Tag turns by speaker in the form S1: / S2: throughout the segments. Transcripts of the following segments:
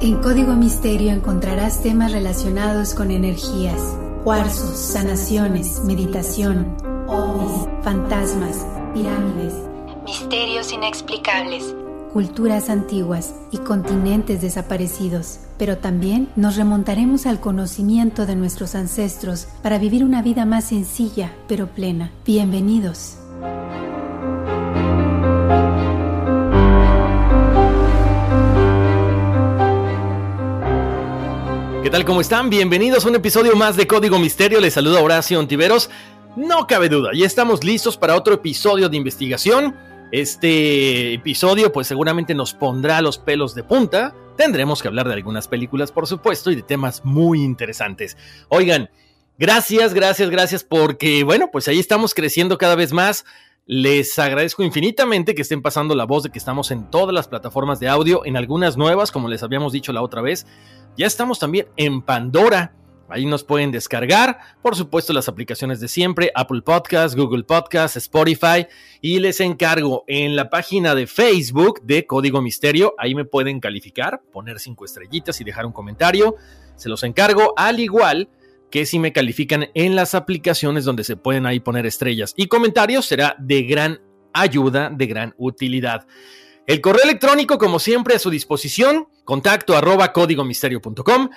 S1: En Código Misterio encontrarás temas relacionados con energías, cuarzos, sanaciones, meditación, ovnis, fantasmas, pirámides,
S2: misterios inexplicables,
S1: culturas antiguas y continentes desaparecidos. Pero también nos remontaremos al conocimiento de nuestros ancestros para vivir una vida más sencilla pero plena. Bienvenidos.
S3: ¿Qué tal? ¿Cómo están? Bienvenidos a un episodio más de Código Misterio. Les saluda Horacio Ontiveros. No cabe duda, ya estamos listos para otro episodio de investigación. Este episodio pues seguramente nos pondrá los pelos de punta. Tendremos que hablar de algunas películas, por supuesto, y de temas muy interesantes. Oigan, gracias, gracias, gracias porque, bueno, pues ahí estamos creciendo cada vez más. Les agradezco infinitamente que estén pasando la voz de que estamos en todas las plataformas de audio, en algunas nuevas, como les habíamos dicho la otra vez. Ya estamos también en Pandora. Ahí nos pueden descargar, por supuesto, las aplicaciones de siempre, Apple Podcast, Google Podcast, Spotify. Y les encargo en la página de Facebook de Código Misterio, ahí me pueden calificar, poner cinco estrellitas y dejar un comentario. Se los encargo, al igual que si me califican en las aplicaciones donde se pueden ahí poner estrellas y comentarios, será de gran ayuda, de gran utilidad. El correo electrónico, como siempre, a su disposición, contacto arroba códigomisterio.com.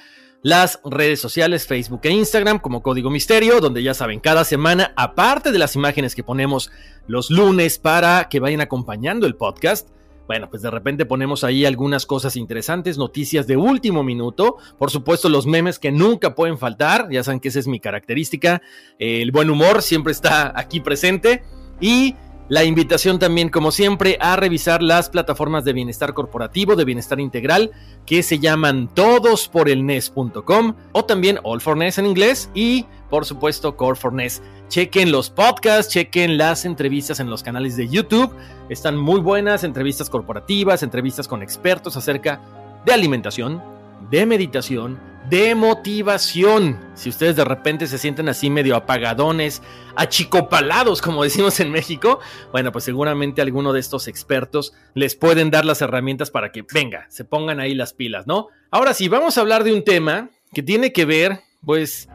S3: Las redes sociales, Facebook e Instagram como Código Misterio, donde ya saben, cada semana, aparte de las imágenes que ponemos los lunes para que vayan acompañando el podcast, bueno, pues de repente ponemos ahí algunas cosas interesantes, noticias de último minuto, por supuesto los memes que nunca pueden faltar, ya saben que esa es mi característica, el buen humor siempre está aquí presente. Y la invitación también, como siempre, a revisar las plataformas de bienestar corporativo, de bienestar integral, que se llaman todosporelnes.com o también All en inglés y, por supuesto, Core for Ness. Chequen los podcasts, chequen las entrevistas en los canales de YouTube. Están muy buenas entrevistas corporativas, entrevistas con expertos acerca de alimentación, de meditación, de motivación. Si ustedes de repente se sienten así medio apagadones, achicopalados, como decimos en México, bueno, pues seguramente alguno de estos expertos les pueden dar las herramientas para que, venga, se pongan ahí las pilas, ¿no? Ahora sí, vamos a hablar de un tema que tiene que ver, pues,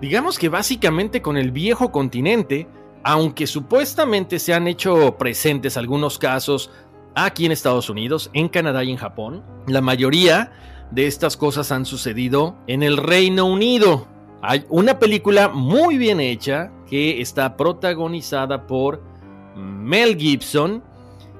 S3: digamos que básicamente con el viejo continente, aunque supuestamente se han hecho presentes algunos casos aquí en Estados Unidos, en Canadá y en Japón, la mayoría de estas cosas han sucedido en el Reino Unido. Hay una película muy bien hecha que está protagonizada por Mel Gibson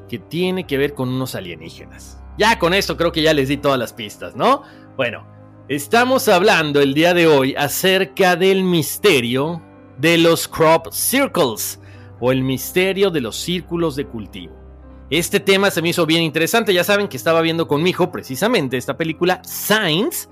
S3: que tiene que ver con unos alienígenas. Ya con esto creo que ya les di todas las pistas, ¿no? Bueno, estamos hablando el día de hoy acerca del misterio de los crop circles o el misterio de los círculos de cultivo. Este tema se me hizo bien interesante. Ya saben que estaba viendo con mi hijo precisamente esta película Science.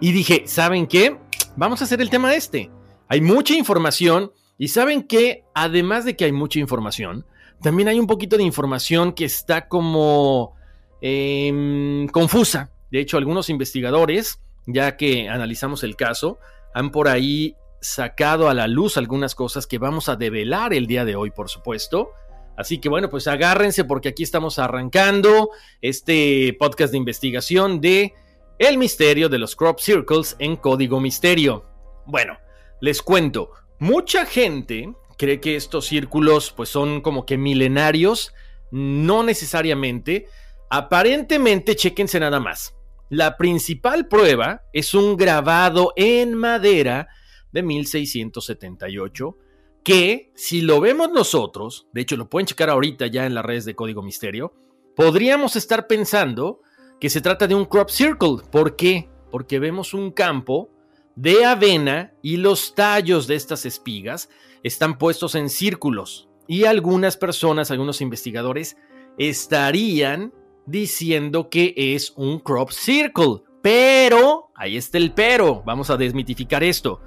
S3: Y dije, ¿saben qué? Vamos a hacer el tema este. Hay mucha información. Y saben que, además de que hay mucha información, también hay un poquito de información que está como em, confusa. De hecho, algunos investigadores, ya que analizamos el caso, han por ahí sacado a la luz algunas cosas que vamos a develar el día de hoy, por supuesto. Así que bueno, pues agárrense porque aquí estamos arrancando este podcast de investigación de El misterio de los crop circles en código misterio. Bueno, les cuento, mucha gente cree que estos círculos pues son como que milenarios, no necesariamente. Aparentemente, chéquense nada más. La principal prueba es un grabado en madera de 1678 que, si lo vemos nosotros, de hecho lo pueden checar ahorita ya en las redes de Código Misterio, podríamos estar pensando que se trata de un crop circle. ¿Por qué? Porque vemos un campo de avena y los tallos de estas espigas están puestos en círculos. Y algunas personas, algunos investigadores, estarían diciendo que es un crop circle. Pero, ahí está el pero, vamos a desmitificar esto.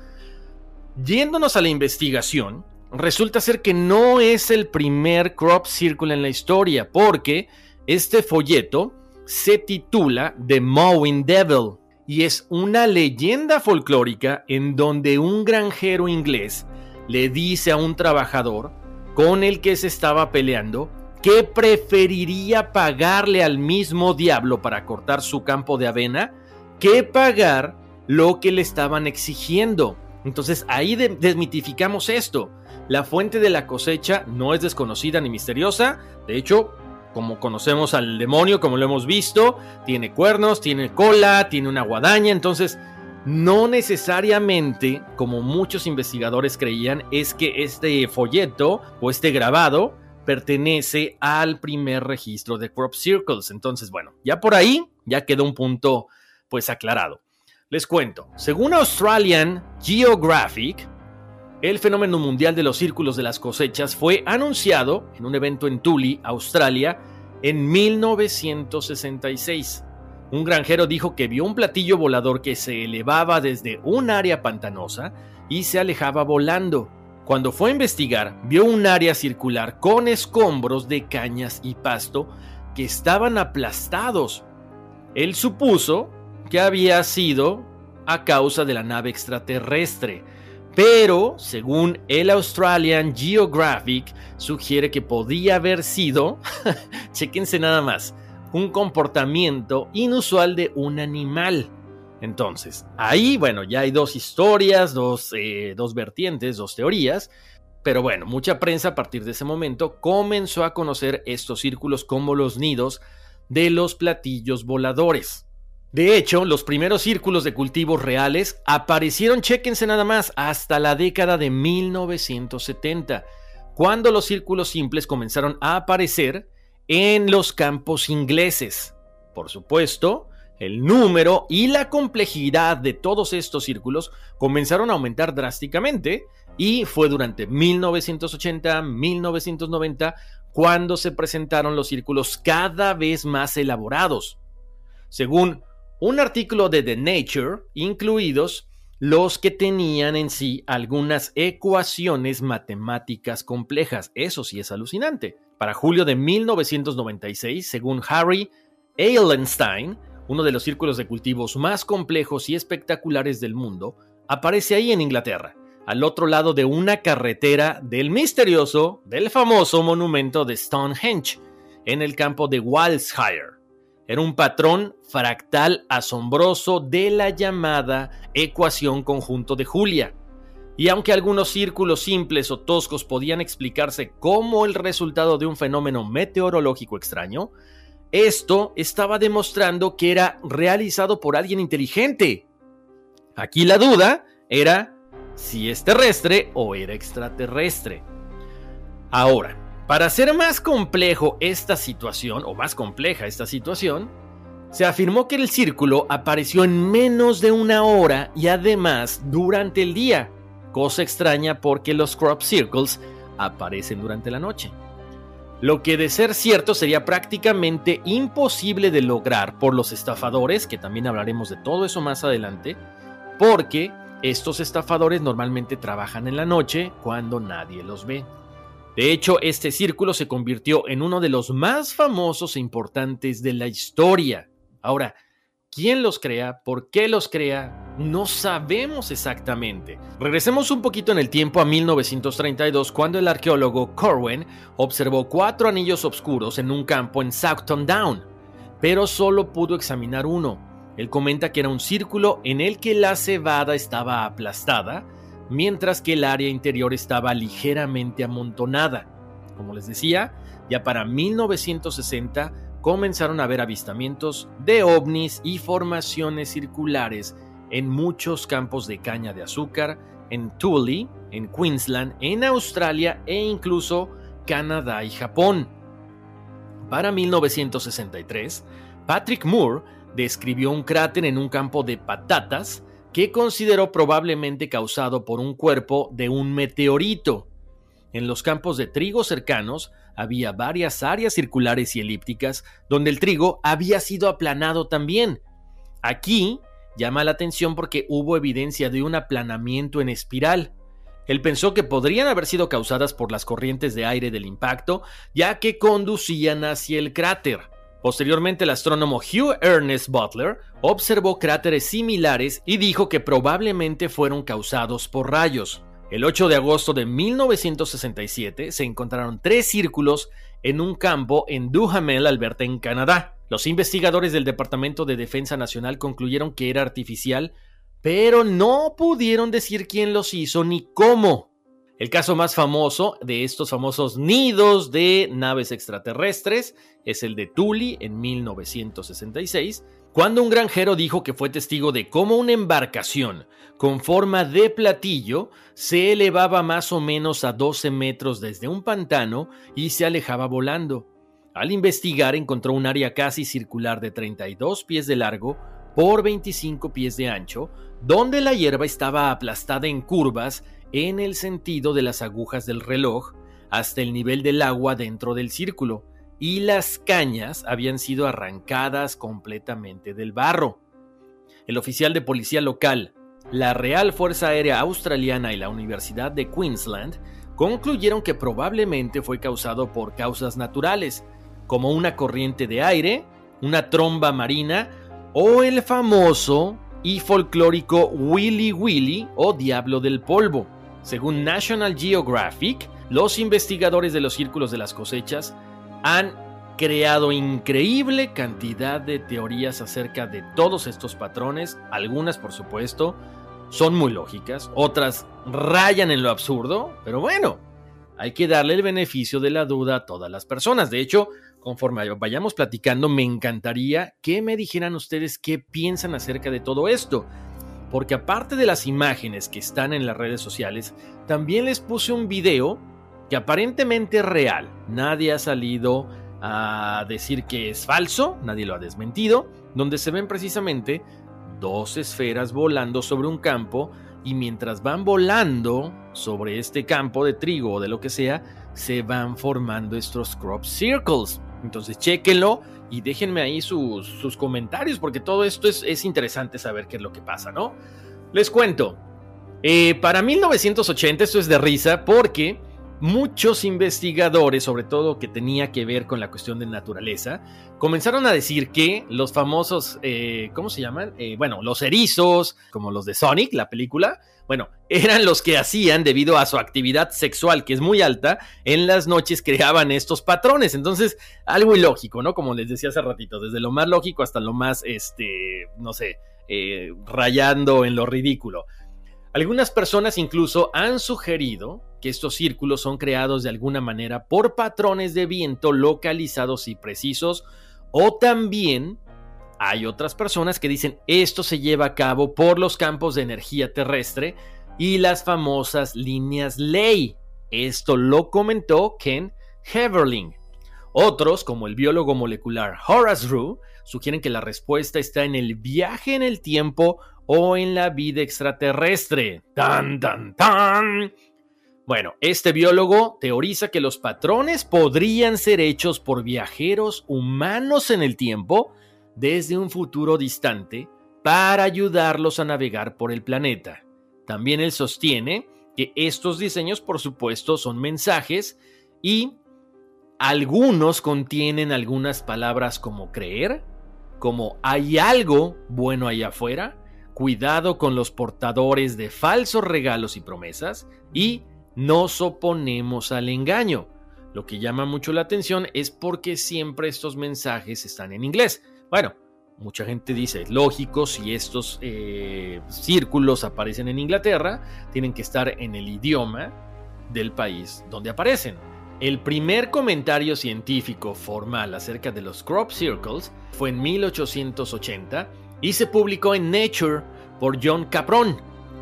S3: Yéndonos a la investigación, resulta ser que no es el primer crop circle en la historia, porque este folleto se titula The Mowing Devil y es una leyenda folclórica en donde un granjero inglés le dice a un trabajador con el que se estaba peleando que preferiría pagarle al mismo diablo para cortar su campo de avena que pagar lo que le estaban exigiendo. Entonces ahí desmitificamos esto. La fuente de la cosecha no es desconocida ni misteriosa. De hecho, como conocemos al demonio, como lo hemos visto, tiene cuernos, tiene cola, tiene una guadaña. Entonces, no necesariamente, como muchos investigadores creían, es que este folleto o este grabado pertenece al primer registro de crop circles. Entonces, bueno, ya por ahí ya quedó un punto pues aclarado. Les cuento, según Australian Geographic, el fenómeno mundial de los círculos de las cosechas fue anunciado en un evento en Tuli, Australia, en 1966. Un granjero dijo que vio un platillo volador que se elevaba desde un área pantanosa y se alejaba volando. Cuando fue a investigar, vio un área circular con escombros de cañas y pasto que estaban aplastados. Él supuso que había sido a causa de la nave extraterrestre, pero según el Australian Geographic sugiere que podía haber sido, chequense nada más, un comportamiento inusual de un animal. Entonces, ahí, bueno, ya hay dos historias, dos, eh, dos vertientes, dos teorías, pero bueno, mucha prensa a partir de ese momento comenzó a conocer estos círculos como los nidos de los platillos voladores. De hecho, los primeros círculos de cultivos reales aparecieron, chéquense nada más, hasta la década de 1970, cuando los círculos simples comenzaron a aparecer en los campos ingleses. Por supuesto, el número y la complejidad de todos estos círculos comenzaron a aumentar drásticamente y fue durante 1980-1990 cuando se presentaron los círculos cada vez más elaborados. Según un artículo de The Nature, incluidos los que tenían en sí algunas ecuaciones matemáticas complejas. Eso sí es alucinante. Para julio de 1996, según Harry Eilenstein, uno de los círculos de cultivos más complejos y espectaculares del mundo, aparece ahí en Inglaterra, al otro lado de una carretera del misterioso, del famoso monumento de Stonehenge, en el campo de Walshire. Era un patrón fractal asombroso de la llamada ecuación conjunto de Julia. Y aunque algunos círculos simples o toscos podían explicarse como el resultado de un fenómeno meteorológico extraño, esto estaba demostrando que era realizado por alguien inteligente. Aquí la duda era si es terrestre o era extraterrestre. Ahora, para hacer más complejo esta situación, o más compleja esta situación, se afirmó que el círculo apareció en menos de una hora y además durante el día, cosa extraña porque los crop circles aparecen durante la noche. Lo que de ser cierto sería prácticamente imposible de lograr por los estafadores, que también hablaremos de todo eso más adelante, porque estos estafadores normalmente trabajan en la noche cuando nadie los ve. De hecho, este círculo se convirtió en uno de los más famosos e importantes de la historia. Ahora, ¿quién los crea? ¿Por qué los crea? No sabemos exactamente. Regresemos un poquito en el tiempo a 1932, cuando el arqueólogo Corwin observó cuatro anillos oscuros en un campo en Southton Down, pero solo pudo examinar uno. Él comenta que era un círculo en el que la cebada estaba aplastada, mientras que el área interior estaba ligeramente amontonada. Como les decía, ya para 1960 comenzaron a ver avistamientos de ovnis y formaciones circulares en muchos campos de caña de azúcar, en Thule, en Queensland, en Australia e incluso Canadá y Japón. Para 1963, Patrick Moore describió un cráter en un campo de patatas que consideró probablemente causado por un cuerpo de un meteorito. En los campos de trigo cercanos había varias áreas circulares y elípticas donde el trigo había sido aplanado también. Aquí llama la atención porque hubo evidencia de un aplanamiento en espiral. Él pensó que podrían haber sido causadas por las corrientes de aire del impacto, ya que conducían hacia el cráter. Posteriormente, el astrónomo Hugh Ernest Butler observó cráteres similares y dijo que probablemente fueron causados por rayos. El 8 de agosto de 1967 se encontraron tres círculos en un campo en Duhamel, Alberta, en Canadá. Los investigadores del Departamento de Defensa Nacional concluyeron que era artificial pero no pudieron decir quién los hizo ni cómo. El caso más famoso de estos famosos nidos de naves extraterrestres es el de Thule en 1966, cuando un granjero dijo que fue testigo de cómo una embarcación con forma de platillo se elevaba más o menos a 12 metros desde un pantano y se alejaba volando. Al investigar encontró un área casi circular de 32 pies de largo por 25 pies de ancho, donde la hierba estaba aplastada en curvas en el sentido de las agujas del reloj hasta el nivel del agua dentro del círculo, y las cañas habían sido arrancadas completamente del barro. El oficial de policía local, la Real Fuerza Aérea Australiana y la Universidad de Queensland concluyeron que probablemente fue causado por causas naturales, como una corriente de aire, una tromba marina o el famoso y folclórico Willy Willy o Diablo del Polvo. Según National Geographic, los investigadores de los círculos de las cosechas han creado increíble cantidad de teorías acerca de todos estos patrones, algunas por supuesto son muy lógicas, otras rayan en lo absurdo, pero bueno, hay que darle el beneficio de la duda a todas las personas. De hecho, conforme vayamos platicando, me encantaría que me dijeran ustedes qué piensan acerca de todo esto. Porque aparte de las imágenes que están en las redes sociales, también les puse un video que aparentemente es real. Nadie ha salido a decir que es falso, nadie lo ha desmentido, donde se ven precisamente dos esferas volando sobre un campo y mientras van volando sobre este campo de trigo o de lo que sea, se van formando estos crop circles. Entonces, chéquenlo y déjenme ahí sus, comentarios, porque todo esto es, interesante saber qué es lo que pasa, ¿no? Les cuento. Eh, para 1980, esto es de risa, porque muchos investigadores, sobre todo que tenía que ver con la cuestión de naturaleza, comenzaron a decir que los famosos, eh, ¿cómo se llaman? Eh, bueno, los erizos, como los de Sonic, la película, bueno, eran los que hacían, debido a su actividad sexual, que es muy alta, en las noches creaban estos patrones. Entonces, algo ilógico, ¿no? Como les decía hace ratito, desde lo más lógico hasta lo más, este, no sé, eh, rayando en lo ridículo. Algunas personas incluso han sugerido que estos círculos son creados de alguna manera por patrones de viento localizados y precisos, o también hay otras personas que dicen esto se lleva a cabo por los campos de energía terrestre y las famosas líneas ley. Esto lo comentó Ken Heverling. Otros, como el biólogo molecular Horace Rue, sugieren que la respuesta está en el viaje en el tiempo o en la vida extraterrestre. ¡Tan, tan, tan! Bueno, este biólogo teoriza que los patrones podrían ser hechos por viajeros humanos en el tiempo desde un futuro distante para ayudarlos a navegar por el planeta. También él sostiene que estos diseños, por supuesto, son mensajes y algunos contienen algunas palabras como creer, como hay algo bueno allá afuera, cuidado con los portadores de falsos regalos y promesas y nos oponemos al engaño. Lo que llama mucho la atención es porque siempre estos mensajes están en inglés. Bueno, mucha gente dice, es lógico, si estos eh, círculos aparecen en Inglaterra, tienen que estar en el idioma del país donde aparecen. El primer comentario científico formal acerca de los crop circles fue en 1880 y se publicó en Nature por John Capron,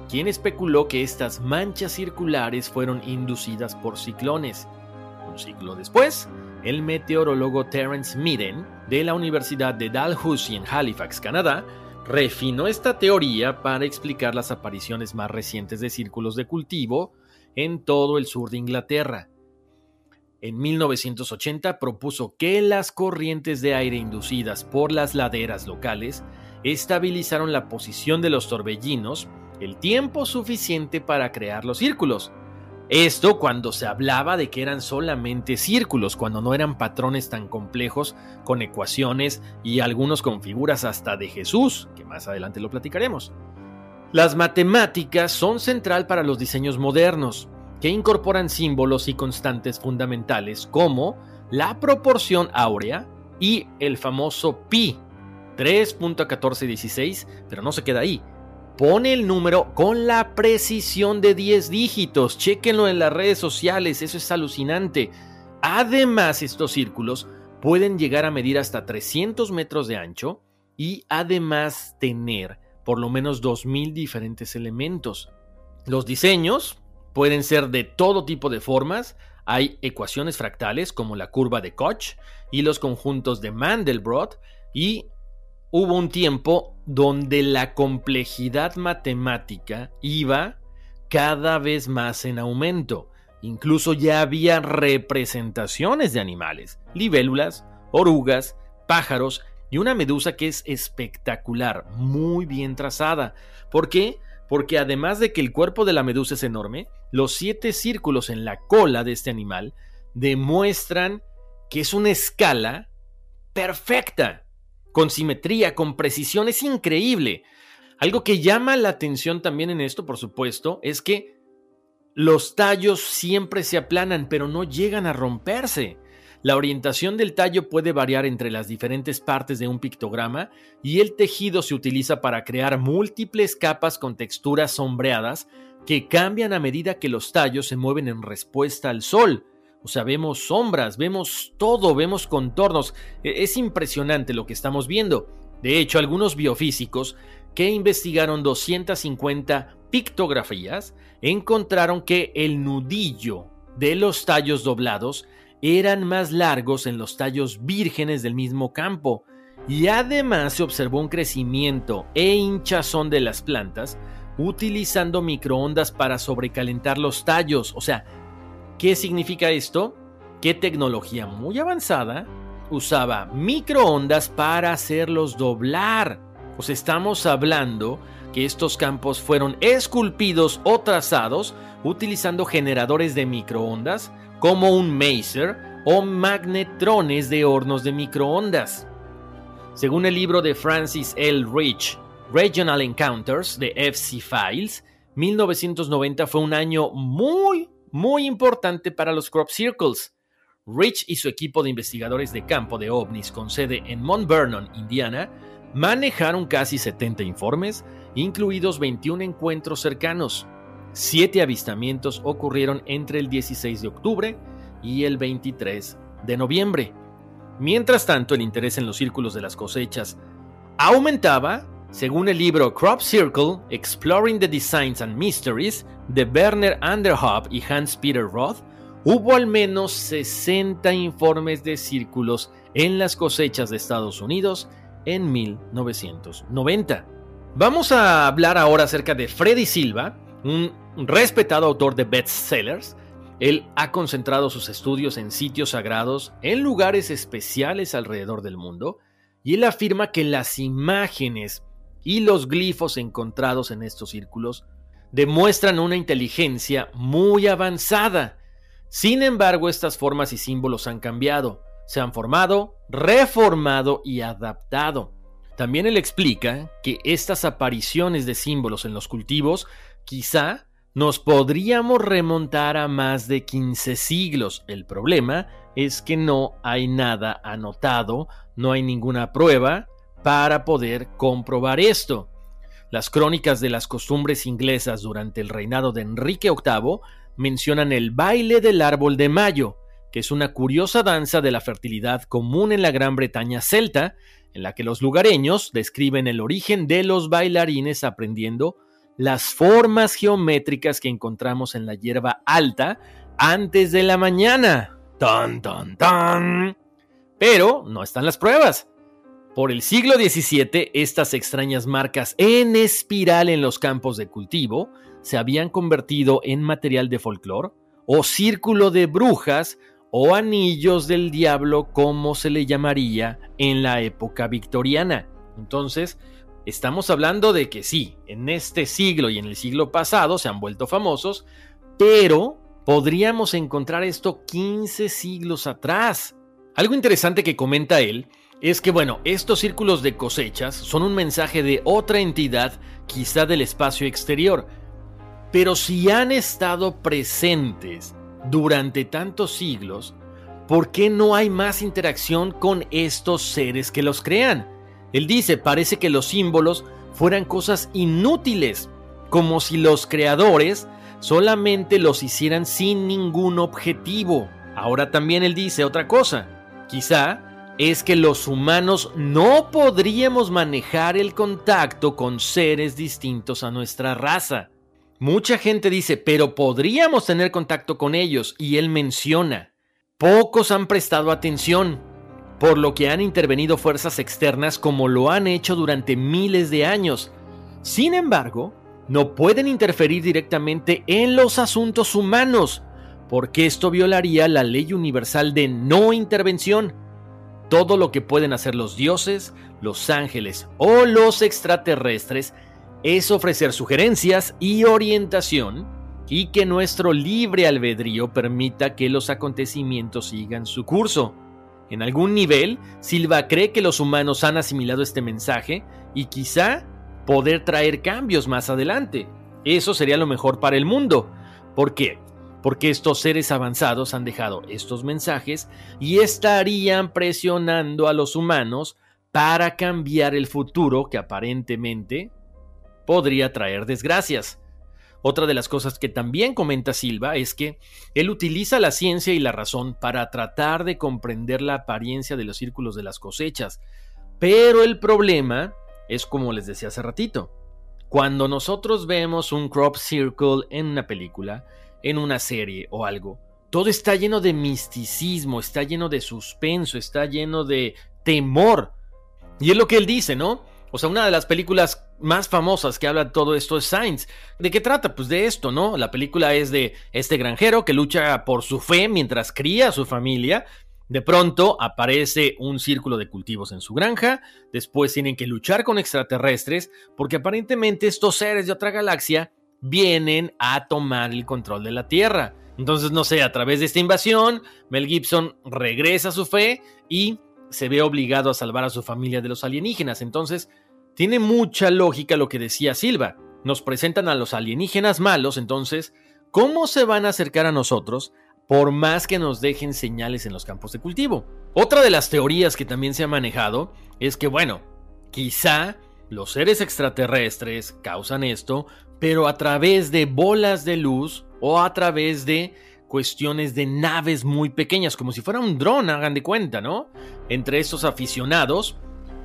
S3: quien especuló que estas manchas circulares fueron inducidas por ciclones. Un siglo después, el meteorólogo Terence Midden de la Universidad de Dalhousie en Halifax, Canadá, refinó esta teoría para explicar las apariciones más recientes de círculos de cultivo en todo el sur de Inglaterra. En 1980 propuso que las corrientes de aire inducidas por las laderas locales estabilizaron la posición de los torbellinos el tiempo suficiente para crear los círculos. Esto cuando se hablaba de que eran solamente círculos, cuando no eran patrones tan complejos con ecuaciones y algunos con figuras hasta de Jesús, que más adelante lo platicaremos. Las matemáticas son central para los diseños modernos, que incorporan símbolos y constantes fundamentales como la proporción áurea y el famoso pi, 3.1416, pero no se queda ahí. Pone el número con la precisión de 10 dígitos. Chequenlo en las redes sociales, eso es alucinante. Además, estos círculos pueden llegar a medir hasta 300 metros de ancho y además tener por lo menos 2.000 diferentes elementos. Los diseños pueden ser de todo tipo de formas. Hay ecuaciones fractales como la curva de Koch y los conjuntos de Mandelbrot y hubo un tiempo donde la complejidad matemática iba cada vez más en aumento. Incluso ya había representaciones de animales, libélulas, orugas, pájaros y una medusa que es espectacular, muy bien trazada. ¿Por qué? Porque además de que el cuerpo de la medusa es enorme, los siete círculos en la cola de este animal demuestran que es una escala perfecta con simetría, con precisión, es increíble. Algo que llama la atención también en esto, por supuesto, es que los tallos siempre se aplanan, pero no llegan a romperse. La orientación del tallo puede variar entre las diferentes partes de un pictograma y el tejido se utiliza para crear múltiples capas con texturas sombreadas que cambian a medida que los tallos se mueven en respuesta al sol. O sea, vemos sombras, vemos todo, vemos contornos. E, es impresionante lo que estamos viendo. De hecho, algunos biofísicos que investigaron 250 pictografías encontraron que el nudillo de los tallos doblados eran más largos en los tallos vírgenes del mismo campo, y además se observó un crecimiento e hinchazón de las plantas utilizando microondas para sobrecalentar los tallos. O sea, ¿Qué significa esto? Que tecnología muy avanzada usaba microondas para hacerlos doblar. Pues estamos hablando que estos campos fueron esculpidos o trazados utilizando generadores de microondas como un maser o magnetrones de hornos de microondas. Según el libro de Francis L. Rich, Regional Encounters de FC Files, 1990 fue un año muy, muy importante para los crop circles. Rich y su equipo de investigadores de campo de ovnis con sede en Mount Vernon, Indiana, manejaron casi 70 informes, incluidos 21 encuentros cercanos. Siete avistamientos ocurrieron entre el 16 de octubre y el 23 de noviembre. Mientras tanto, el interés en los círculos de las cosechas aumentaba según el libro Crop Circle, Exploring the Designs and Mysteries de Werner Anderhoff y Hans-Peter Roth, hubo al menos 60 informes de círculos en las cosechas de Estados Unidos en 1990. Vamos a hablar ahora acerca de Freddy Silva, un respetado autor de bestsellers. Él ha concentrado sus estudios en sitios sagrados en lugares especiales alrededor del mundo y él afirma que las imágenes y los glifos encontrados en estos círculos demuestran una inteligencia muy avanzada. Sin embargo, estas formas y símbolos han cambiado, se han formado, reformado y adaptado. También él explica que estas apariciones de símbolos en los cultivos quizá nos podríamos remontar a más de 15 siglos. El problema es que no hay nada anotado, no hay ninguna prueba, para poder comprobar esto. Las crónicas de las costumbres inglesas durante el reinado de Enrique VIII mencionan el baile del árbol de mayo, que es una curiosa danza de la fertilidad común en la Gran Bretaña celta, en la que los lugareños describen el origen de los bailarines aprendiendo las formas geométricas que encontramos en la hierba alta antes de la mañana. ¡Tan, tan, tan! Pero no están las pruebas. Por el siglo XVII, estas extrañas marcas en espiral en los campos de cultivo se habían convertido en material de folclore o círculo de brujas o anillos del diablo como se le llamaría en la época victoriana. Entonces, estamos hablando de que sí, en este siglo y en el siglo pasado se han vuelto famosos, pero podríamos encontrar esto 15 siglos atrás. Algo interesante que comenta él es que, bueno, estos círculos de cosechas son un mensaje de otra entidad, quizá del espacio exterior, pero si han estado presentes durante tantos siglos, ¿por qué no hay más interacción con estos seres que los crean? Él dice, parece que los símbolos fueran cosas inútiles, como si los creadores solamente los hicieran sin ningún objetivo. Ahora también él dice otra cosa, quizá es que los humanos no podríamos manejar el contacto con seres distintos a nuestra raza. Mucha gente dice, pero podríamos tener contacto con ellos, y él menciona, pocos han prestado atención, por lo que han intervenido fuerzas externas como lo han hecho durante miles de años. Sin embargo, no pueden interferir directamente en los asuntos humanos, porque esto violaría la ley universal de no intervención. Todo lo que pueden hacer los dioses, los ángeles o los extraterrestres es ofrecer sugerencias y orientación y que nuestro libre albedrío permita que los acontecimientos sigan su curso. En algún nivel, Silva cree que los humanos han asimilado este mensaje y quizá poder traer cambios más adelante. Eso sería lo mejor para el mundo. ¿Por qué? Porque estos seres avanzados han dejado estos mensajes y estarían presionando a los humanos para cambiar el futuro que aparentemente podría traer desgracias. Otra de las cosas que también comenta Silva es que él utiliza la ciencia y la razón para tratar de comprender la apariencia de los círculos de las cosechas. Pero el problema es como les decía hace ratito. Cuando nosotros vemos un crop circle en una película, en una serie o algo, todo está lleno de misticismo, está lleno de suspenso, está lleno de temor. Y es lo que él dice, ¿no? O sea, una de las películas más famosas que habla de todo esto es Science. ¿De qué trata? Pues de esto, ¿no? La película es de este granjero que lucha por su fe mientras cría a su familia. De pronto aparece un círculo de cultivos en su granja, después tienen que luchar con extraterrestres porque aparentemente estos seres de otra galaxia vienen a tomar el control de la Tierra. Entonces, no sé, a través de esta invasión, Mel Gibson regresa a su fe y se ve obligado a salvar a su familia de los alienígenas. Entonces, tiene mucha lógica lo que decía Silva. Nos presentan a los alienígenas malos, entonces, ¿cómo se van a acercar a nosotros por más que nos dejen señales en los campos de cultivo? Otra de las teorías que también se ha manejado es que, bueno, quizá los seres extraterrestres causan esto, pero a través de bolas de luz o a través de cuestiones de naves muy pequeñas, como si fuera un dron, hagan de cuenta, ¿no? Entre estos aficionados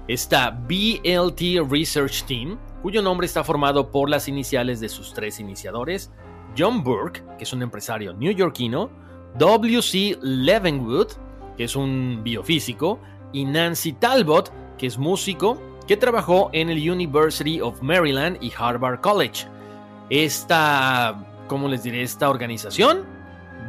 S3: está BLT Research Team, cuyo nombre está formado por las iniciales de sus tres iniciadores, John Burke, que es un empresario neoyorquino, W.C. Levenwood, que es un biofísico, y Nancy Talbot, que es músico, que trabajó en el University of Maryland y Harvard College. Esta, ¿cómo les diré? Esta organización,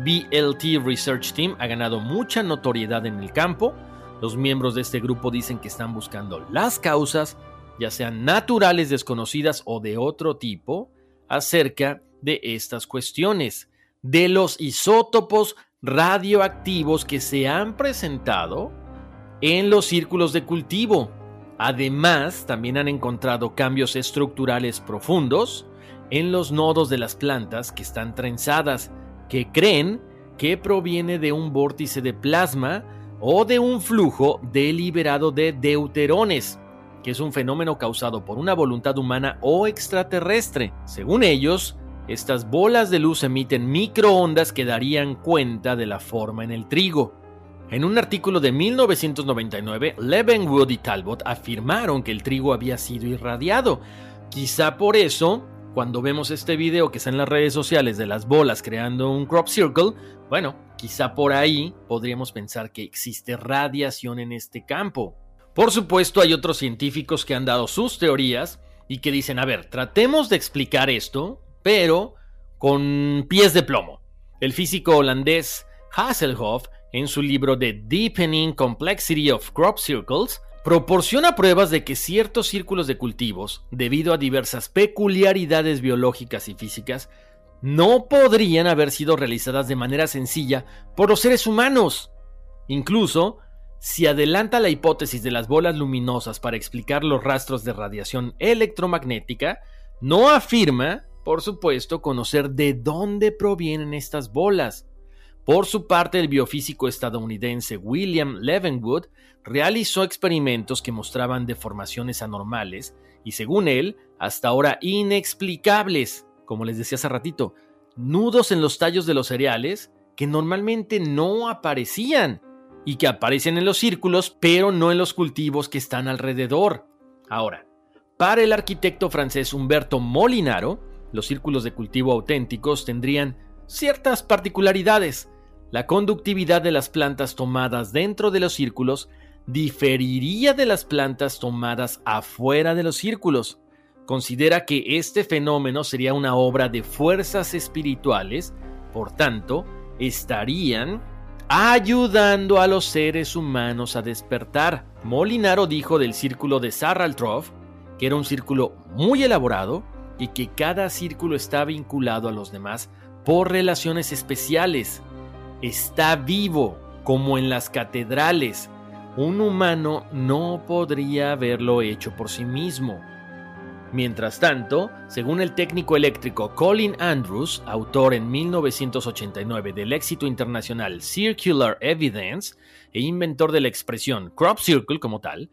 S3: BLT Research Team, ha ganado mucha notoriedad en el campo los miembros de este grupo dicen que están buscando las causas, ya sean naturales, desconocidas o de otro tipo, acerca de estas cuestiones, de los isótopos radioactivos que se han presentado en los círculos de cultivo. Además, también han encontrado cambios estructurales profundos en los nodos de las plantas que están trenzadas, que creen que proviene de un vórtice de plasma o de un flujo deliberado de deuterones, que es un fenómeno causado por una voluntad humana o extraterrestre. Según ellos, estas bolas de luz emiten microondas que darían cuenta de la forma en el trigo. En un artículo de 1999, Levenwood y Talbot afirmaron que el trigo había sido irradiado. Quizá por eso, cuando vemos este video que está en las redes sociales de las bolas creando un crop circle, bueno, quizá por ahí podríamos pensar que existe radiación en este campo. Por supuesto, hay otros científicos que han dado sus teorías y que dicen, a ver, tratemos de explicar esto, pero con pies de plomo. El físico holandés Hasselhoff en su libro The Deepening Complexity of Crop Circles, proporciona pruebas de que ciertos círculos de cultivos, debido a diversas peculiaridades biológicas y físicas, no podrían haber sido realizadas de manera sencilla por los seres humanos. Incluso, si adelanta la hipótesis de las bolas luminosas para explicar los rastros de radiación electromagnética, no afirma, por supuesto, conocer de dónde provienen estas bolas. Por su parte, el biofísico estadounidense William Levenwood realizó experimentos que mostraban deformaciones anormales y, según él, hasta ahora inexplicables, como les decía hace ratito, nudos en los tallos de los cereales que normalmente no aparecían y que aparecen en los círculos, pero no en los cultivos que están alrededor. Ahora, para el arquitecto francés Humberto Molinaro, los círculos de cultivo auténticos tendrían ciertas particularidades, la conductividad de las plantas tomadas dentro de los círculos diferiría de las plantas tomadas afuera de los círculos. Considera que este fenómeno sería una obra de fuerzas espirituales, por tanto, estarían ayudando a los seres humanos a despertar. Molinaro dijo del círculo de Saraltrov que era un círculo muy elaborado y que cada círculo está vinculado a los demás por relaciones especiales está vivo, como en las catedrales. Un humano no podría haberlo hecho por sí mismo. Mientras tanto, según el técnico eléctrico Colin Andrews, autor en 1989 del éxito internacional Circular Evidence e inventor de la expresión crop circle como tal,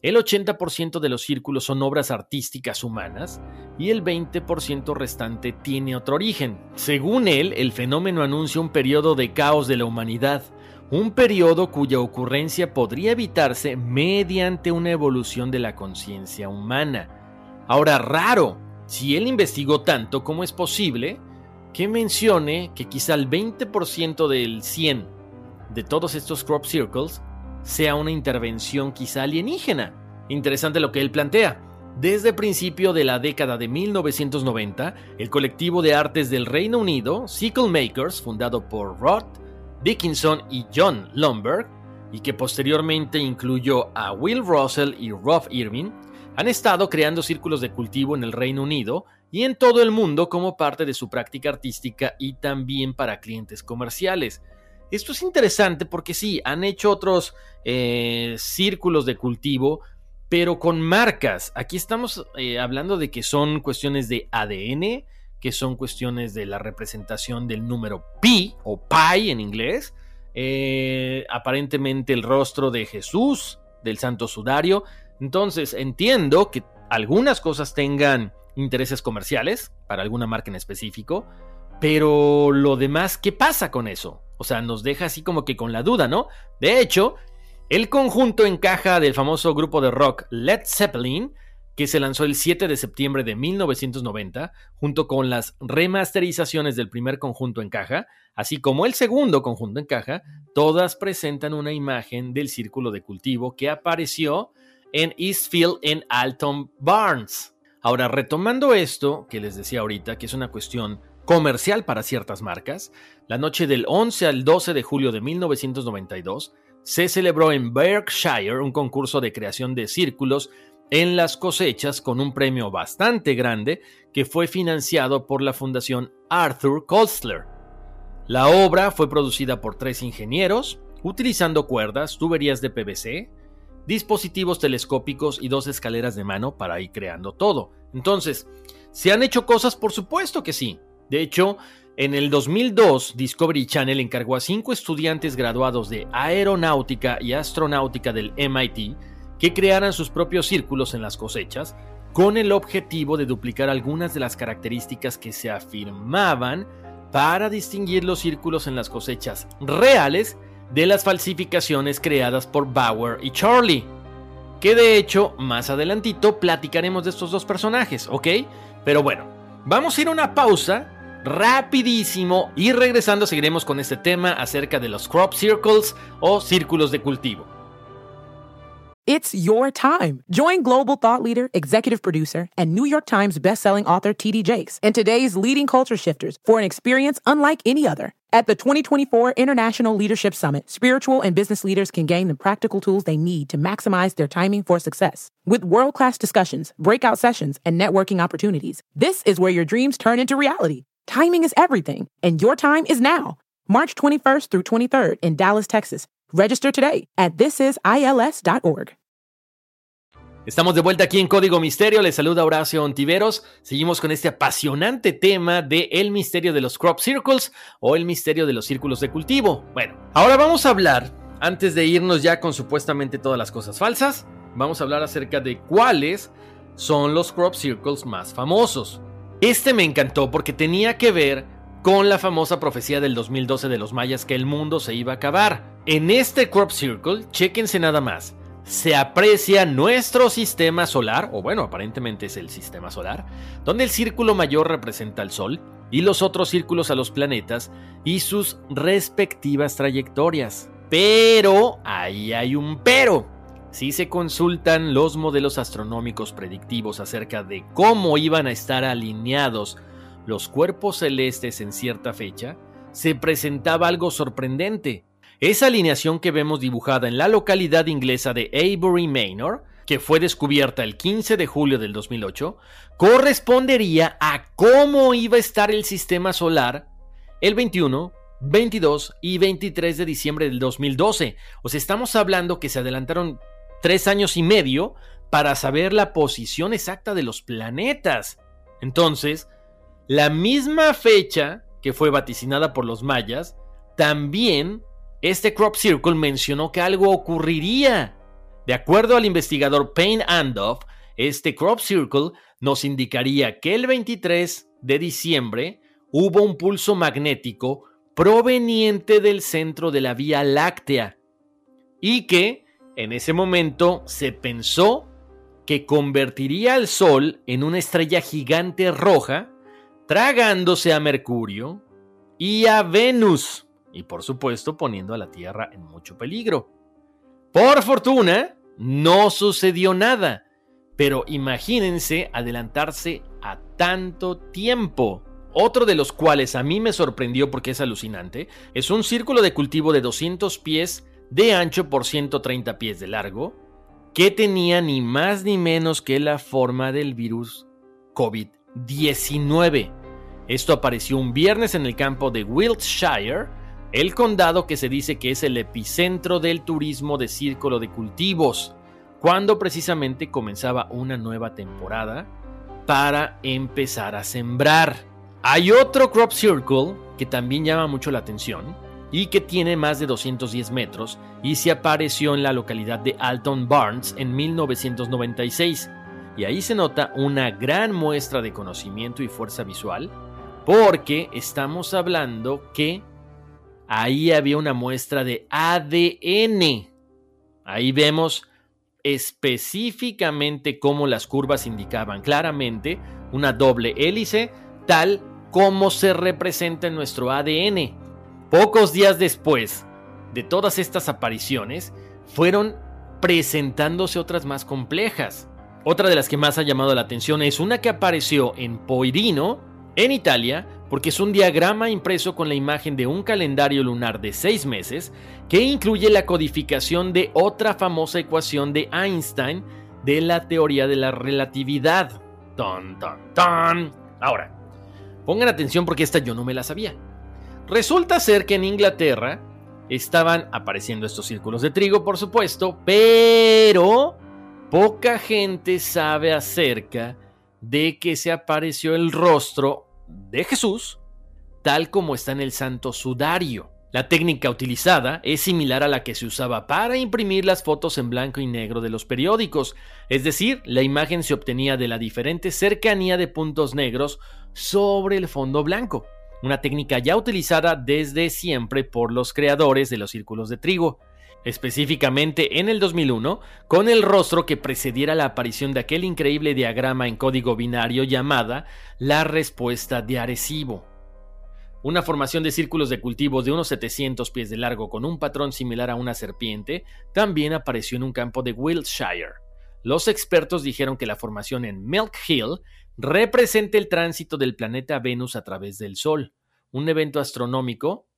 S3: el 80% de los círculos son obras artísticas humanas y el 20% restante tiene otro origen. Según él, el fenómeno anuncia un periodo de caos de la humanidad, un periodo cuya ocurrencia podría evitarse mediante una evolución de la conciencia humana. Ahora, raro, si él investigó tanto, ¿cómo es posible que mencione que quizá el 20% del 100 de todos estos crop circles sea una intervención quizá alienígena. Interesante lo que él plantea. Desde principio de la década de 1990, el colectivo de artes del Reino Unido, Sickle Makers, fundado por Rod Dickinson y John Lomberg, y que posteriormente incluyó a Will Russell y Rob Irving, han estado creando círculos de cultivo en el Reino Unido y en todo el mundo como parte de su práctica artística y también para clientes comerciales. Esto es interesante porque sí, han hecho otros eh, círculos de cultivo, pero con marcas. Aquí estamos eh, hablando de que son cuestiones de ADN, que son cuestiones de la representación del número pi o pi en inglés. Eh, aparentemente el rostro de Jesús, del Santo Sudario. Entonces entiendo que algunas cosas tengan intereses comerciales para alguna marca en específico, pero lo demás, ¿qué pasa con eso? O sea, nos deja así como que con la duda, ¿no? De hecho, el conjunto encaja del famoso grupo de rock Led Zeppelin, que se lanzó el 7 de septiembre de 1990, junto con las remasterizaciones del primer conjunto en caja, así como el segundo conjunto en caja, todas presentan una imagen del círculo de cultivo que apareció en Eastfield en Alton Barnes. Ahora, retomando esto que les decía ahorita, que es una cuestión comercial para ciertas marcas, la noche del 11 al 12 de julio de 1992 se celebró en Berkshire un concurso de creación de círculos en las cosechas con un premio bastante grande que fue financiado por la Fundación Arthur Koestler. La obra fue producida por tres ingenieros, utilizando cuerdas, tuberías de PVC, dispositivos telescópicos y dos escaleras de mano para ir creando todo. Entonces, ¿se han hecho cosas? Por supuesto que sí. De hecho, en el 2002, Discovery Channel encargó a cinco estudiantes graduados de aeronáutica y astronáutica del MIT que crearan sus propios círculos en las cosechas, con el objetivo de duplicar algunas de las características que se afirmaban para distinguir los círculos en las cosechas reales de las falsificaciones creadas por Bauer y Charlie. Que de hecho, más adelantito platicaremos de estos dos personajes, ¿ok? Pero bueno, vamos a ir a una pausa rapidísimo y regresando seguiremos con este tema acerca de los crop circles o círculos de cultivo.
S4: It's your time. Join global thought leader, executive producer, and New York Times bestselling author TD Jakes and today's leading culture shifters for an experience unlike any other. At the 2024 International Leadership Summit, spiritual and business leaders can gain the practical tools they need to maximize their timing for success. With world class discussions, breakout sessions, and networking opportunities, this is where your dreams turn into reality. Timing is everything, and your time is now. March 21st through 23rd in Dallas, Texas. Register today at thisisils.org.
S3: Estamos de vuelta aquí en Código Misterio. Les saluda Horacio Ontiveros. Seguimos con este apasionante tema de el misterio de los crop circles o el misterio de los círculos de cultivo. Bueno, ahora vamos a hablar, antes de irnos ya con supuestamente todas las cosas falsas, vamos a hablar acerca de cuáles son los crop circles más famosos. Este me encantó porque tenía que ver con la famosa profecía del 2012 de los mayas que el mundo se iba a acabar. En este crop circle, chéquense nada más se aprecia nuestro sistema solar, o bueno, aparentemente es el sistema solar, donde el círculo mayor representa al Sol y los otros círculos a los planetas y sus respectivas trayectorias. Pero, ahí hay un pero. Si se consultan los modelos astronómicos predictivos acerca de cómo iban a estar alineados los cuerpos celestes en cierta fecha, se presentaba algo sorprendente. Esa alineación que vemos dibujada en la localidad inglesa de Avebury Manor, que fue descubierta el 15 de julio del 2008, correspondería a cómo iba a estar el sistema solar el 21, 22 y 23 de diciembre del 2012. O sea, estamos hablando que se adelantaron tres años y medio para saber la posición exacta de los planetas. Entonces, la misma fecha que fue vaticinada por los mayas, también este crop circle mencionó que algo ocurriría. De acuerdo al investigador Payne Andoff, este crop circle nos indicaría que el 23 de diciembre hubo un pulso magnético proveniente del centro de la Vía Láctea y que en ese momento se pensó que convertiría al Sol en una estrella gigante roja, tragándose a Mercurio y a Venus y por supuesto poniendo a la Tierra en mucho peligro. Por fortuna, no sucedió nada, pero imagínense adelantarse a tanto tiempo. Otro de los cuales a mí me sorprendió porque es alucinante, es un círculo de cultivo de 200 pies de ancho por 130 pies de largo, que tenía ni más ni menos que la forma del virus COVID-19. Esto apareció un viernes en el campo de Wiltshire, el condado que se dice que es el epicentro del turismo de círculo de cultivos, cuando precisamente comenzaba una nueva temporada para empezar a sembrar. Hay otro crop circle que también llama mucho la atención y que tiene más de 210 metros y se apareció en la localidad de Alton Barnes en 1996. Y ahí se nota una gran muestra de conocimiento y fuerza visual porque estamos hablando que ahí había una muestra de ADN. Ahí vemos específicamente cómo las curvas indicaban claramente una doble hélice, tal como se representa en nuestro ADN. Pocos días después de todas estas apariciones, fueron presentándose otras más complejas. Otra de las que más ha llamado la atención es una que apareció en Poirino, en Italia, porque es un diagrama impreso con la imagen de un calendario lunar de seis meses que incluye la codificación de otra famosa ecuación de Einstein de la teoría de la relatividad. Ton, ton, ton. Ahora, pongan atención porque esta yo no me la sabía. Resulta ser que en Inglaterra estaban apareciendo estos círculos de trigo, por supuesto, pero poca gente sabe acerca de que se apareció el rostro de Jesús, tal como está en el Santo Sudario. La técnica utilizada es similar a la que se usaba para imprimir las fotos en blanco y negro de los periódicos, es decir, la imagen se obtenía de la diferente cercanía de puntos negros sobre el fondo blanco, una técnica ya utilizada desde siempre por los creadores de los círculos de trigo, específicamente en el 2001, con el rostro que precediera la aparición de aquel increíble diagrama en código binario llamada la respuesta de Arecibo. Una formación de círculos de cultivos de unos 700 pies de largo con un patrón similar a una serpiente también apareció en un campo de Wiltshire. Los expertos dijeron que la formación en Milk Hill representa el tránsito del planeta Venus a través del Sol, un evento astronómico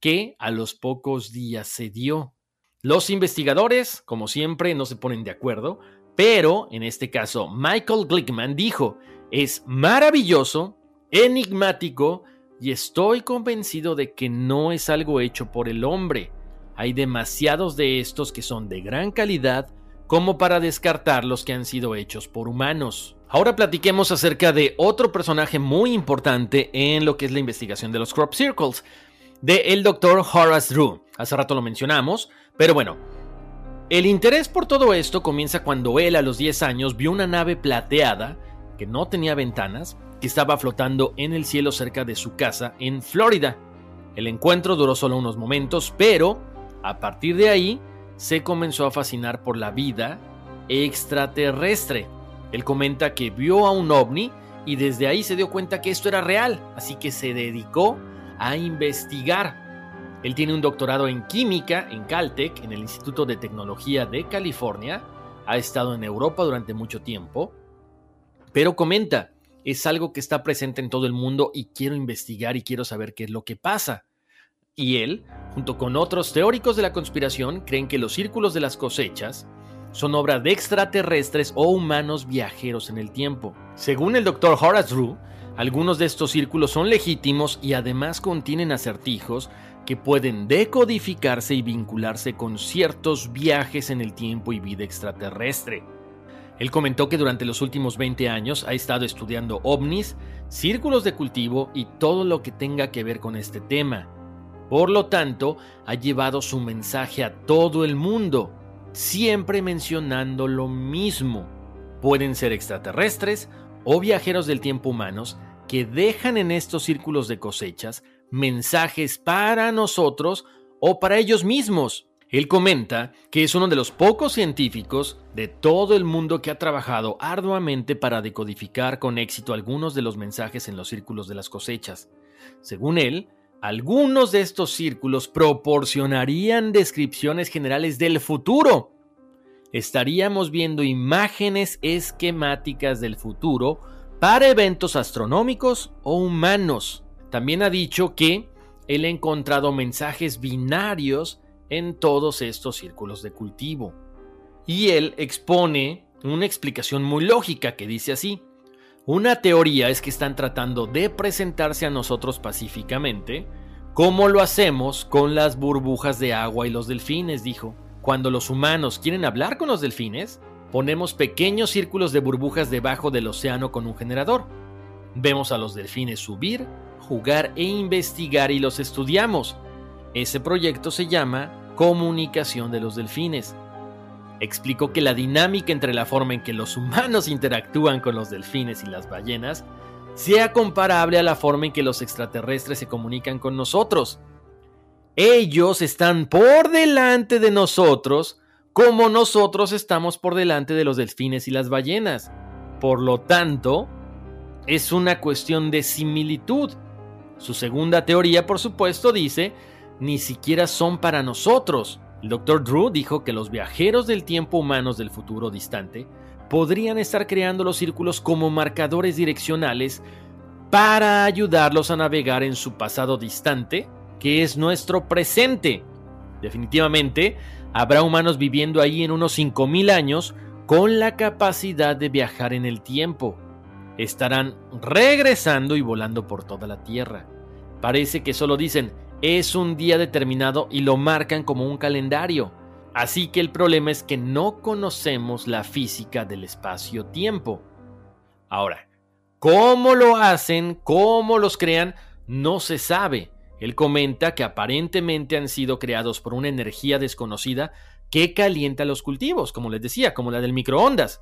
S3: que a los pocos días se dio. Los investigadores, como siempre, no se ponen de acuerdo, pero en este caso Michael Glickman dijo, es maravilloso, enigmático y estoy convencido de que no es algo hecho por el hombre. Hay demasiados de estos que son de gran calidad como para descartar los que han sido hechos por humanos. Ahora platiquemos acerca de otro personaje muy importante en lo que es la investigación de los crop circles, de el doctor Horace Drew. Hace rato lo mencionamos, pero bueno, el interés por todo esto comienza cuando él a los 10 años vio una nave plateada que no tenía ventanas que estaba flotando en el cielo cerca de su casa en Florida. El encuentro duró solo unos momentos, pero a partir de ahí se comenzó a fascinar por la vida extraterrestre. Él comenta que vio a un ovni y desde ahí se dio cuenta que esto era real, así que se dedicó a investigar. Él tiene un doctorado en química en Caltech, en el Instituto de Tecnología de California. Ha estado en Europa durante mucho tiempo. Pero comenta, es algo que está presente en todo el mundo y quiero investigar y quiero saber qué es lo que pasa. Y él, junto con otros teóricos de la conspiración, creen que los círculos de las cosechas son obra de extraterrestres o humanos viajeros en el tiempo. Según el doctor Horace Drew, algunos de estos círculos son legítimos y además contienen acertijos que pueden decodificarse y vincularse con ciertos viajes en el tiempo y vida extraterrestre. Él comentó que durante los últimos 20 años ha estado estudiando ovnis, círculos de cultivo y todo lo que tenga que ver con este tema. Por lo tanto, ha llevado su mensaje a todo el mundo, siempre mencionando lo mismo. Pueden ser extraterrestres o viajeros del tiempo humanos que dejan en estos círculos de cosechas mensajes para nosotros o para ellos mismos. Él comenta que es uno de los pocos científicos de todo el mundo que ha trabajado arduamente para decodificar con éxito algunos de los mensajes en los círculos de las cosechas. Según él, algunos de estos círculos proporcionarían descripciones generales del futuro. Estaríamos viendo imágenes esquemáticas del futuro para eventos astronómicos o humanos. También ha dicho que él ha encontrado mensajes binarios en todos estos círculos de cultivo. Y él expone una explicación muy lógica que dice así. Una teoría es que están tratando de presentarse a nosotros pacíficamente, como lo hacemos con las burbujas de agua y los delfines, dijo. Cuando los humanos quieren hablar con los delfines, ponemos pequeños círculos de burbujas debajo del océano con un generador. Vemos a los delfines subir, jugar e investigar y los estudiamos. Ese proyecto se llama Comunicación de los Delfines. Explicó que la dinámica entre la forma en que los humanos interactúan con los delfines y las ballenas sea comparable a la forma en que los extraterrestres se comunican con nosotros. Ellos están por delante de nosotros como nosotros estamos por delante de los delfines y las ballenas. Por lo tanto, es una cuestión de similitud. Su segunda teoría, por supuesto, dice ni siquiera son para nosotros. El Dr. Drew dijo que los viajeros del tiempo humanos del futuro distante podrían estar creando los círculos como marcadores direccionales para ayudarlos a navegar en su pasado distante, que es nuestro presente. Definitivamente, habrá humanos viviendo ahí en unos 5.000 años con la capacidad de viajar en el tiempo. Estarán regresando y volando por toda la Tierra. Parece que solo dicen, es un día determinado y lo marcan como un calendario. Así que el problema es que no conocemos la física del espacio-tiempo. Ahora, cómo lo hacen, cómo los crean, no se sabe. Él comenta que aparentemente han sido creados por una energía desconocida que calienta los cultivos, como les decía, como la del microondas.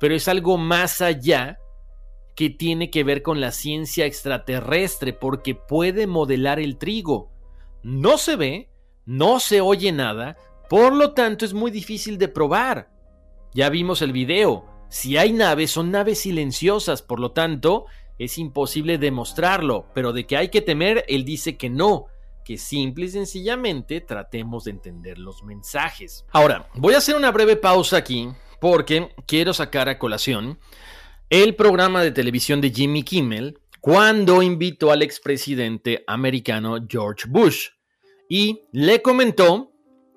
S3: Pero es algo más allá que tiene que ver con la ciencia extraterrestre porque puede modelar el trigo. No se ve, no se oye nada, por lo tanto es muy difícil de probar. Ya vimos el video. Si hay naves, son naves silenciosas, por lo tanto, es imposible demostrarlo, pero de que hay que temer, él dice que no, que simple y sencillamente tratemos de entender los mensajes. Ahora, voy a hacer una breve pausa aquí porque quiero sacar a colación el programa de televisión de Jimmy Kimmel cuando invitó al expresidente americano George Bush y le comentó,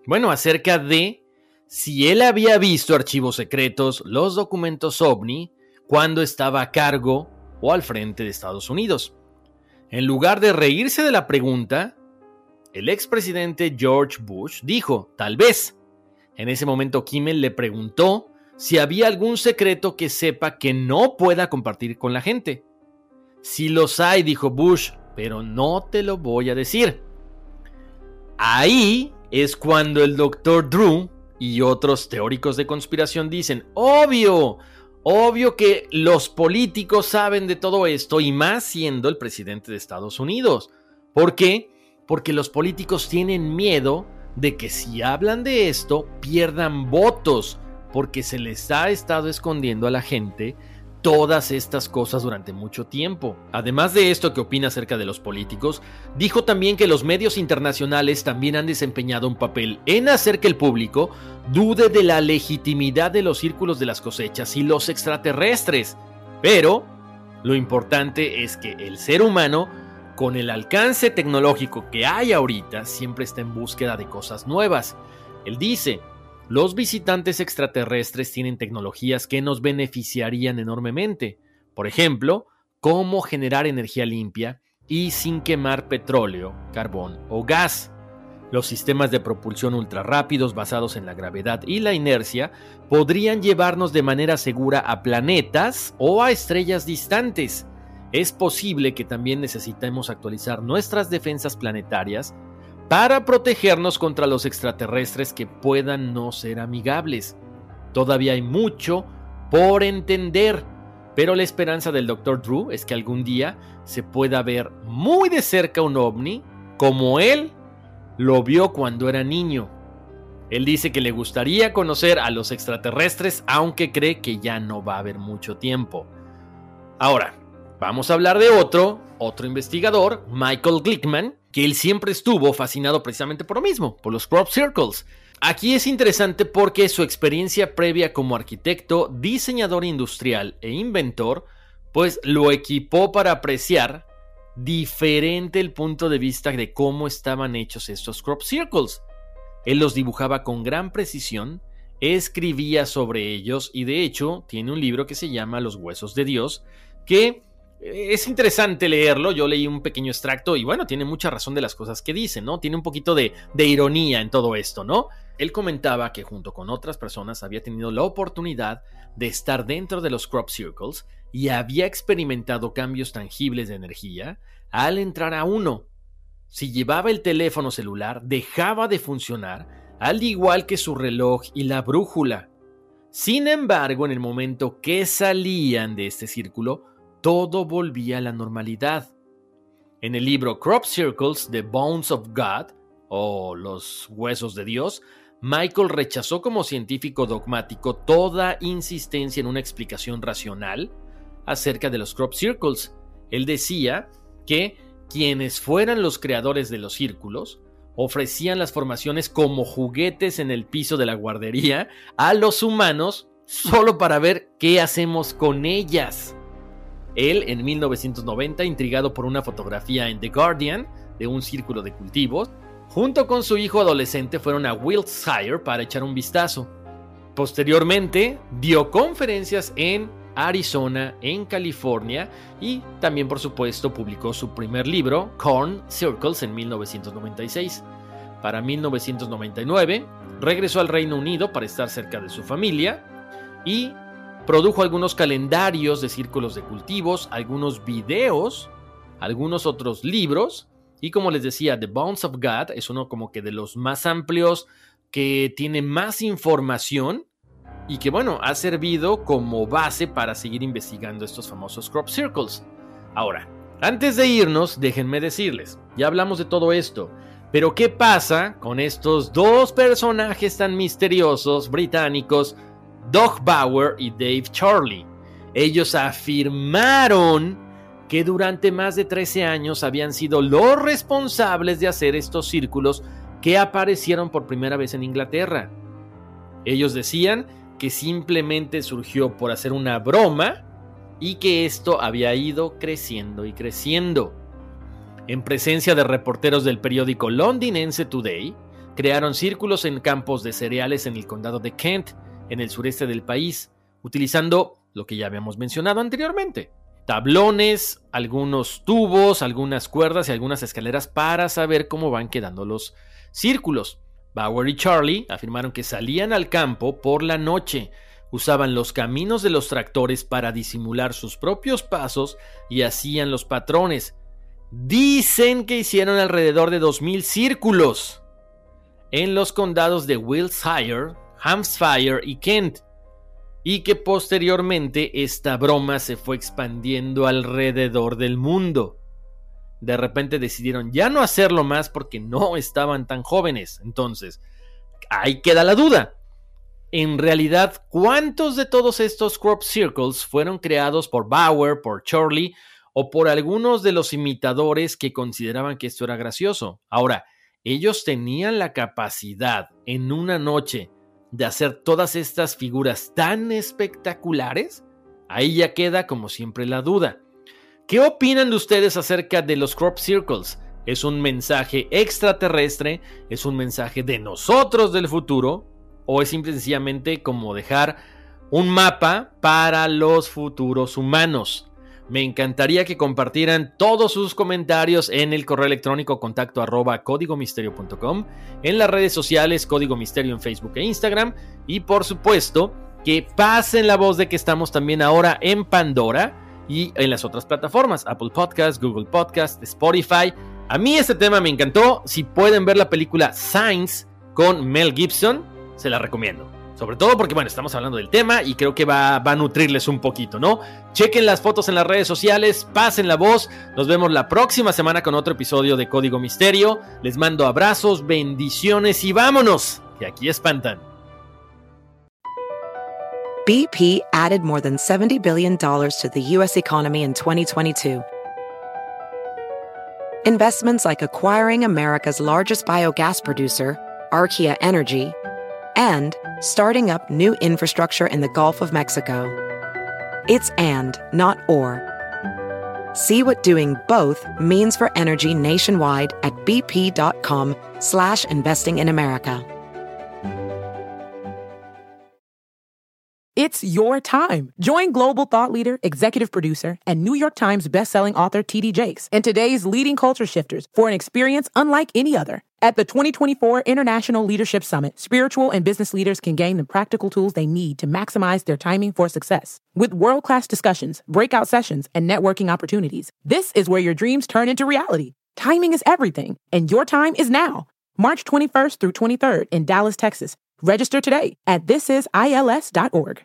S3: bueno, acerca de si él había visto archivos secretos, los documentos ovni, cuando estaba a cargo o al frente de Estados Unidos. En lugar de reírse de la pregunta, el expresidente George Bush dijo, tal vez. En ese momento Kimmel le preguntó si había algún secreto que sepa que no pueda compartir con la gente. Si los hay, dijo Bush, pero no te lo voy a decir. Ahí es cuando el doctor Drew y otros teóricos de conspiración dicen, obvio, Obvio que los políticos saben de todo esto y más siendo el presidente de Estados Unidos. ¿Por qué? Porque los políticos tienen miedo de que si hablan de esto pierdan votos, porque se les ha estado escondiendo a la gente todas estas cosas durante mucho tiempo. Además de esto que opina acerca de los políticos, dijo también que los medios internacionales también han desempeñado un papel en hacer que el público dude de la legitimidad de los círculos de las cosechas y los extraterrestres. Pero lo importante es que el ser humano, con el alcance tecnológico que hay ahorita, siempre está en búsqueda de cosas nuevas. Él dice, los visitantes extraterrestres tienen tecnologías que nos beneficiarían enormemente. Por ejemplo, cómo generar energía limpia y sin quemar petróleo, carbón o gas. Los sistemas de propulsión ultrarrápidos basados en la gravedad y la inercia podrían llevarnos de manera segura a planetas o a estrellas distantes. Es posible que también necesitemos actualizar nuestras defensas planetarias para protegernos contra los extraterrestres que puedan no ser amigables. Todavía hay mucho por entender, pero la esperanza del Dr. Drew es que algún día se pueda ver muy de cerca un ovni como él lo vio cuando era niño. Él dice que le gustaría conocer a los extraterrestres, aunque cree que ya no va a haber mucho tiempo. Ahora, vamos a hablar de otro, otro investigador, Michael Glickman, que él siempre estuvo fascinado precisamente por lo mismo, por los crop circles. Aquí es interesante porque su experiencia previa como arquitecto, diseñador industrial e inventor, pues lo equipó para apreciar diferente el punto de vista de cómo estaban hechos estos crop circles. Él los dibujaba con gran precisión, escribía sobre ellos y de hecho tiene un libro que se llama Los huesos de Dios, que es interesante leerlo, yo leí un pequeño extracto y bueno, tiene mucha razón de las cosas que dice, ¿no? Tiene un poquito de, de, ironía en todo esto, ¿no? Él comentaba que junto con otras personas había tenido la oportunidad de estar dentro de los crop circles y había experimentado cambios tangibles de energía al entrar a uno. Si llevaba el teléfono celular, dejaba de funcionar, al igual que su reloj y la brújula. Sin embargo, en el momento que salían de este círculo, todo volvía a la normalidad. En el libro Crop Circles, The Bones of God, o Los Huesos de Dios, Michael rechazó como científico dogmático toda insistencia en una explicación racional acerca de los crop circles. Él decía que quienes fueran los creadores de los círculos ofrecían las formaciones como juguetes en el piso de la guardería a los humanos solo para ver qué hacemos con ellas. Él, en 1990, intrigado por una fotografía en The Guardian de un círculo de cultivos, junto con su hijo adolescente fueron a Wiltshire para echar un vistazo. Posteriormente, dio conferencias en Arizona, en California y también por supuesto publicó su primer libro, Corn Circles, en 1996. Para 1999 regresó al Reino Unido para estar cerca de su familia y Produjo algunos calendarios de círculos de cultivos, algunos videos, algunos otros libros Y como les decía, The Bones of God es uno como que de los más amplios, que tiene más información y que bueno, ha servido como base para seguir investigando estos famosos crop circles. Ahora, antes de irnos, déjenme decirles, ya hablamos de todo esto, pero ¿qué pasa con estos dos personajes tan misteriosos británicos, Doug Bauer y Dave Charlie? Ellos afirmaron que durante más de 13 años habían sido los responsables de hacer estos círculos que aparecieron por primera vez en Inglaterra. Ellos decían que simplemente surgió por hacer una broma y que esto había ido creciendo y creciendo. En presencia de reporteros del periódico londinense Today, crearon círculos en campos de cereales en el condado de Kent, en el sureste del país, utilizando lo que ya habíamos mencionado anteriormente. Tablones, algunos tubos, algunas cuerdas y algunas escaleras para saber cómo van quedando los círculos. Bauer y Charlie afirmaron que salían al campo por la noche, usaban los caminos de los tractores para disimular sus propios pasos y hacían los patrones. Dicen que hicieron alrededor de 2.000 círculos en los condados de Wiltshire, Hampshire y Kent, y que posteriormente esta broma se fue expandiendo alrededor del mundo de repente decidieron ya no hacerlo más porque no estaban tan jóvenes. Entonces, ahí queda la duda. En realidad, ¿cuántos de todos estos crop circles fueron creados por Bauer, por Charlie o por algunos de los imitadores que consideraban que esto era gracioso? Ahora, ellos tenían la capacidad en una noche de hacer todas estas figuras tan espectaculares. Ahí ya queda como siempre la duda. ¿Qué opinan de ustedes acerca de los crop circles? ¿Es un mensaje extraterrestre? ¿Es un mensaje de nosotros del futuro? ¿O es simple y sencillamente como dejar un mapa para los futuros humanos? Me encantaría que compartieran todos sus comentarios en el correo electrónico contacto arroba códigomisterio.com, en las redes sociales Código Misterio en Facebook e Instagram y por supuesto que pasen la voz de que estamos también ahora en Pandora y en las otras plataformas, Apple Podcast, Google Podcast, Spotify. A mí este tema me encantó. Si pueden ver la película Science con Mel Gibson, se la recomiendo. Sobre todo porque, bueno, estamos hablando del tema y creo que va, va, a nutrirles un poquito, ¿no? Chequen las fotos en las redes sociales, pasen la voz. Nos vemos la próxima semana con otro episodio de Código Misterio. Les mando abrazos, bendiciones y vámonos, que aquí espantan.
S5: BP added more than $70 billion to the U.S. economy in 2022. Investments like acquiring America's largest biogas producer, Archaea Energy, and starting up new infrastructure in the Gulf of Mexico. It's and, not or. See what doing both means for energy nationwide at bp.com slash investing in America.
S4: It's your time. Join global thought leader, executive producer, and New York Times bestselling author TD Jakes and today's leading culture shifters for an experience unlike any other. At the 2024 International Leadership Summit, spiritual and business leaders can gain the practical tools they need to maximize their timing for success. With world class discussions, breakout sessions, and networking opportunities, this is where your dreams turn into reality. Timing is everything, and your time is now. March 21st through 23rd in Dallas, Texas. Register today at thisisils.org.